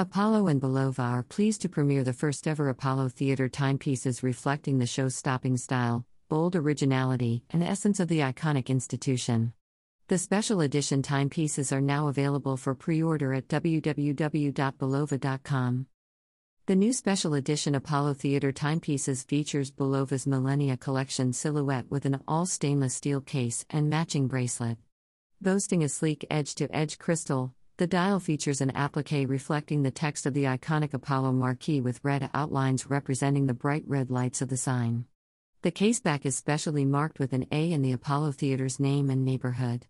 Apollo and Bulova are pleased to premiere the first ever Apollo Theater timepieces reflecting the show's stopping style, bold originality, and essence of the iconic institution. The special edition timepieces are now available for pre order at www.bulova.com. The new special edition Apollo Theater timepieces features Bulova's Millennia Collection silhouette with an all stainless steel case and matching bracelet. Boasting a sleek edge to edge crystal, the dial features an applique reflecting the text of the iconic Apollo marquee with red outlines representing the bright red lights of the sign. The caseback is specially marked with an A in the Apollo Theater's name and neighborhood.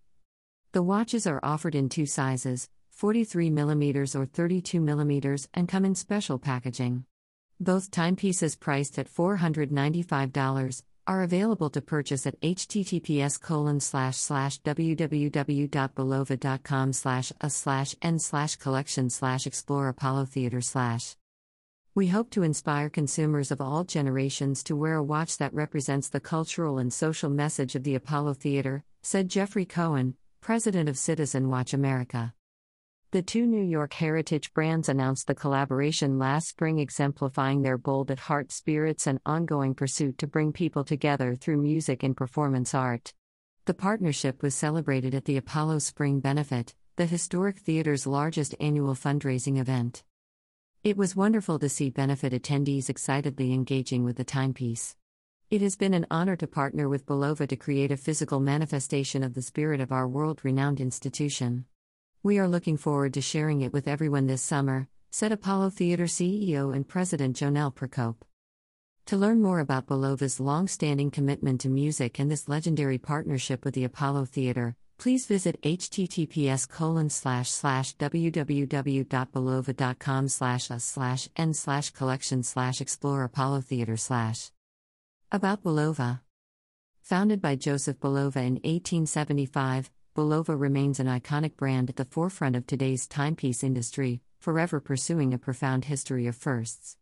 The watches are offered in two sizes 43mm or 32mm, and come in special packaging. Both timepieces priced at $495 are available to purchase at https colon slash slash www.bulova.com slash a slash n slash collection slash explore apollo theater slash we hope to inspire consumers of all generations to wear a watch that represents the cultural and social message of the Apollo Theater, said Jeffrey Cohen, president of Citizen Watch America. The two New York heritage brands announced the collaboration last spring, exemplifying their bold at heart spirits and ongoing pursuit to bring people together through music and performance art. The partnership was celebrated at the Apollo Spring Benefit, the historic theater's largest annual fundraising event. It was wonderful to see benefit attendees excitedly engaging with the timepiece. It has been an honor to partner with Bulova to create a physical manifestation of the spirit of our world renowned institution. We are looking forward to sharing it with everyone this summer, said Apollo Theater CEO and President Jonelle Procope. To learn more about Bulova's long standing commitment to music and this legendary partnership with the Apollo Theater, please visit https colon slash us slash n slash collection slash explore Apollo Theater slash. About Bulova. Founded by Joseph Bulova in 1875, Bulova remains an iconic brand at the forefront of today's timepiece industry, forever pursuing a profound history of firsts.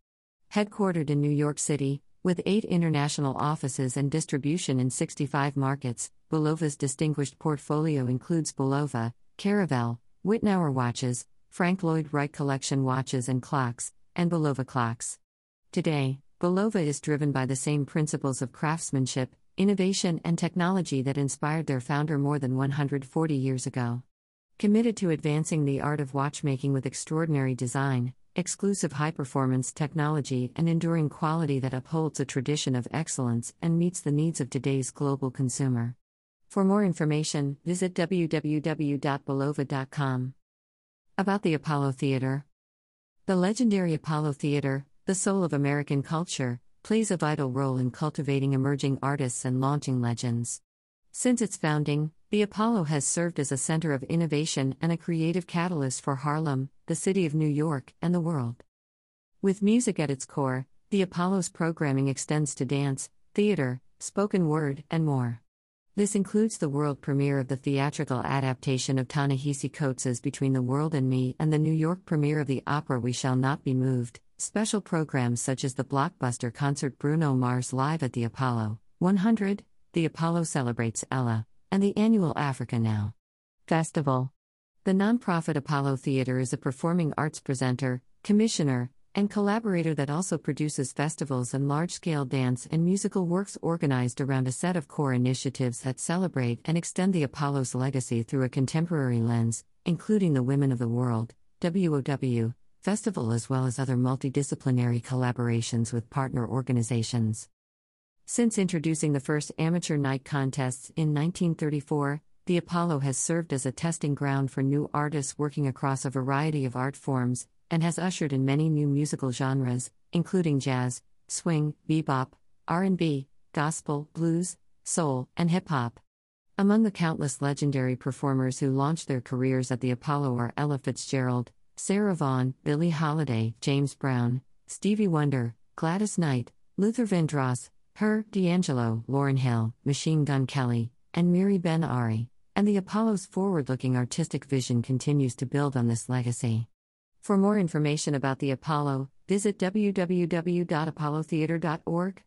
Headquartered in New York City, with eight international offices and distribution in 65 markets, Bulova's distinguished portfolio includes Bulova, Caravel, Wittnauer watches, Frank Lloyd Wright collection watches and clocks, and Bulova clocks. Today, Bulova is driven by the same principles of craftsmanship, innovation, and technology that inspired their founder more than 140 years ago. Committed to advancing the art of watchmaking with extraordinary design, exclusive high performance technology, and enduring quality that upholds a tradition of excellence and meets the needs of today's global consumer. For more information, visit www.bulova.com. About the Apollo Theater The legendary Apollo Theater, the soul of American culture, plays a vital role in cultivating emerging artists and launching legends. Since its founding, the Apollo has served as a center of innovation and a creative catalyst for Harlem, the city of New York, and the world. With music at its core, the Apollo's programming extends to dance, theater, spoken word, and more. This includes the world premiere of the theatrical adaptation of Ta-Nehisi Coates' Between the World and Me and the New York premiere of the opera We Shall Not Be Moved, Special programs such as the blockbuster concert Bruno Mars Live at the Apollo 100, the Apollo Celebrates Ella, and the annual Africa Now Festival. The nonprofit Apollo Theater is a performing arts presenter, commissioner, and collaborator that also produces festivals and large scale dance and musical works organized around a set of core initiatives that celebrate and extend the Apollo's legacy through a contemporary lens, including the Women of the World, WOW, festival as well as other multidisciplinary collaborations with partner organizations. Since introducing the first amateur night contests in 1934, the Apollo has served as a testing ground for new artists working across a variety of art forms and has ushered in many new musical genres, including jazz, swing, bebop, R&B, gospel, blues, soul, and hip hop. Among the countless legendary performers who launched their careers at the Apollo are Ella Fitzgerald, Sarah Vaughan, Billie Holiday, James Brown, Stevie Wonder, Gladys Knight, Luther Vandross, H.E.R., D'Angelo, Lauryn Hill, Machine Gun Kelly, and Miri Ben Ari, and the Apollo's forward looking artistic vision continues to build on this legacy. For more information about the Apollo, visit www.apollotheater.org.